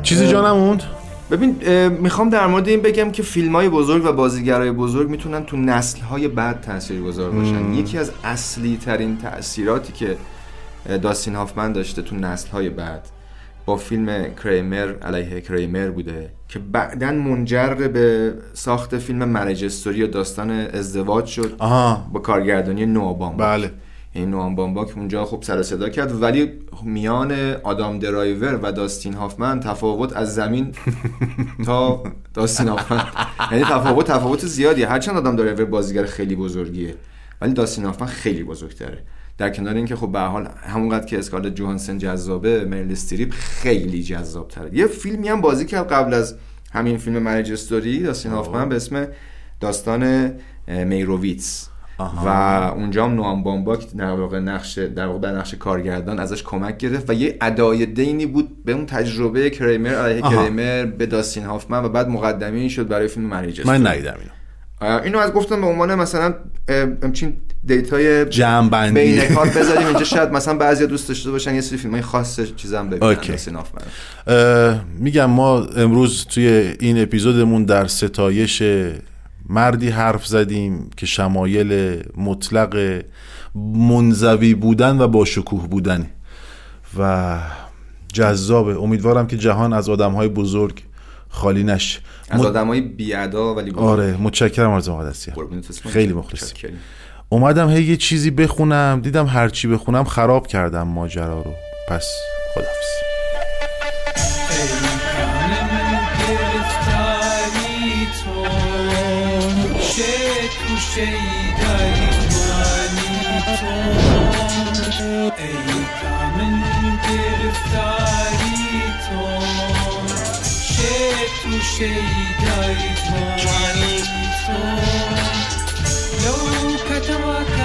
چیزی جا نموند ببین می‌خوام در مورد این بگم که فیلم های بزرگ و بازیگرای بزرگ می‌تونن تو نسل های بعد تأثیر گذار باشن. مم. یکی از اصلی ترین تأثیراتی که داستین هافمن داشته تو نسل های بعد. با فیلم کریمر علیه کریمر بوده که بعدا منجر به ساخت فیلم مرج استوری و داستان ازدواج شد. آها. با کارگردانی نوآ بامباک. بله. این نوآن بامباک اونجا خوب سر صدا کرد. ولی میان آدام درایور و داستین هافمن تفاوت از زمین تا داستین هافمن. یعنی تفاوت تفاوت زیادیه. هرچند آدام درایور بازیگر خیلی بزرگیه ولی داستین هافمن خیلی بزرگتره. در کنار اینکه خب به حال همونقدر که اسکارلت جوهانسن جذابه مریل استریپ خیلی جذاب تره یه فیلمی هم بازی کرد قبل از همین فیلم Marriage Story داستین هافمن به اسم داستان میروویتس و اونجا هم نوآ بامباک در واقع نقش در واقع در نقش کارگردان ازش کمک گرفت و یه ادای دینی بود به اون تجربه کریمر علیه کریمر به داستین هافمن و بعد مقدمه این شد برای فیلم Marriage من. ندیدم اینو. اینو از گفتم به عنوان مثلا همچین data ی جمع‌بندی. بین کار بذاریم اینجا شاید مثلا بعضی دوست داشته باشن یه سری فیلم های خاص چیزام ببینن okay. داستین هافمن اه، میگم ما امروز توی این اپیزودمون در ستایش مردی حرف زدیم که شمایل مطلق منزوی بودن و با شکوه بودن و جذابه امیدوارم که جهان از آدمهای بزرگ خالی نشه از مت- آدمای بی‌ادا ولی بزرگ. آره متشکرم از مقدسی. خیلی مخلصی. اومدم هی یه چیزی بخونم دیدم هرچی بخونم خراب کردم ماجرا رو پس خدافز گرفتاری توشه ای داری معنی تو لو کتوا کت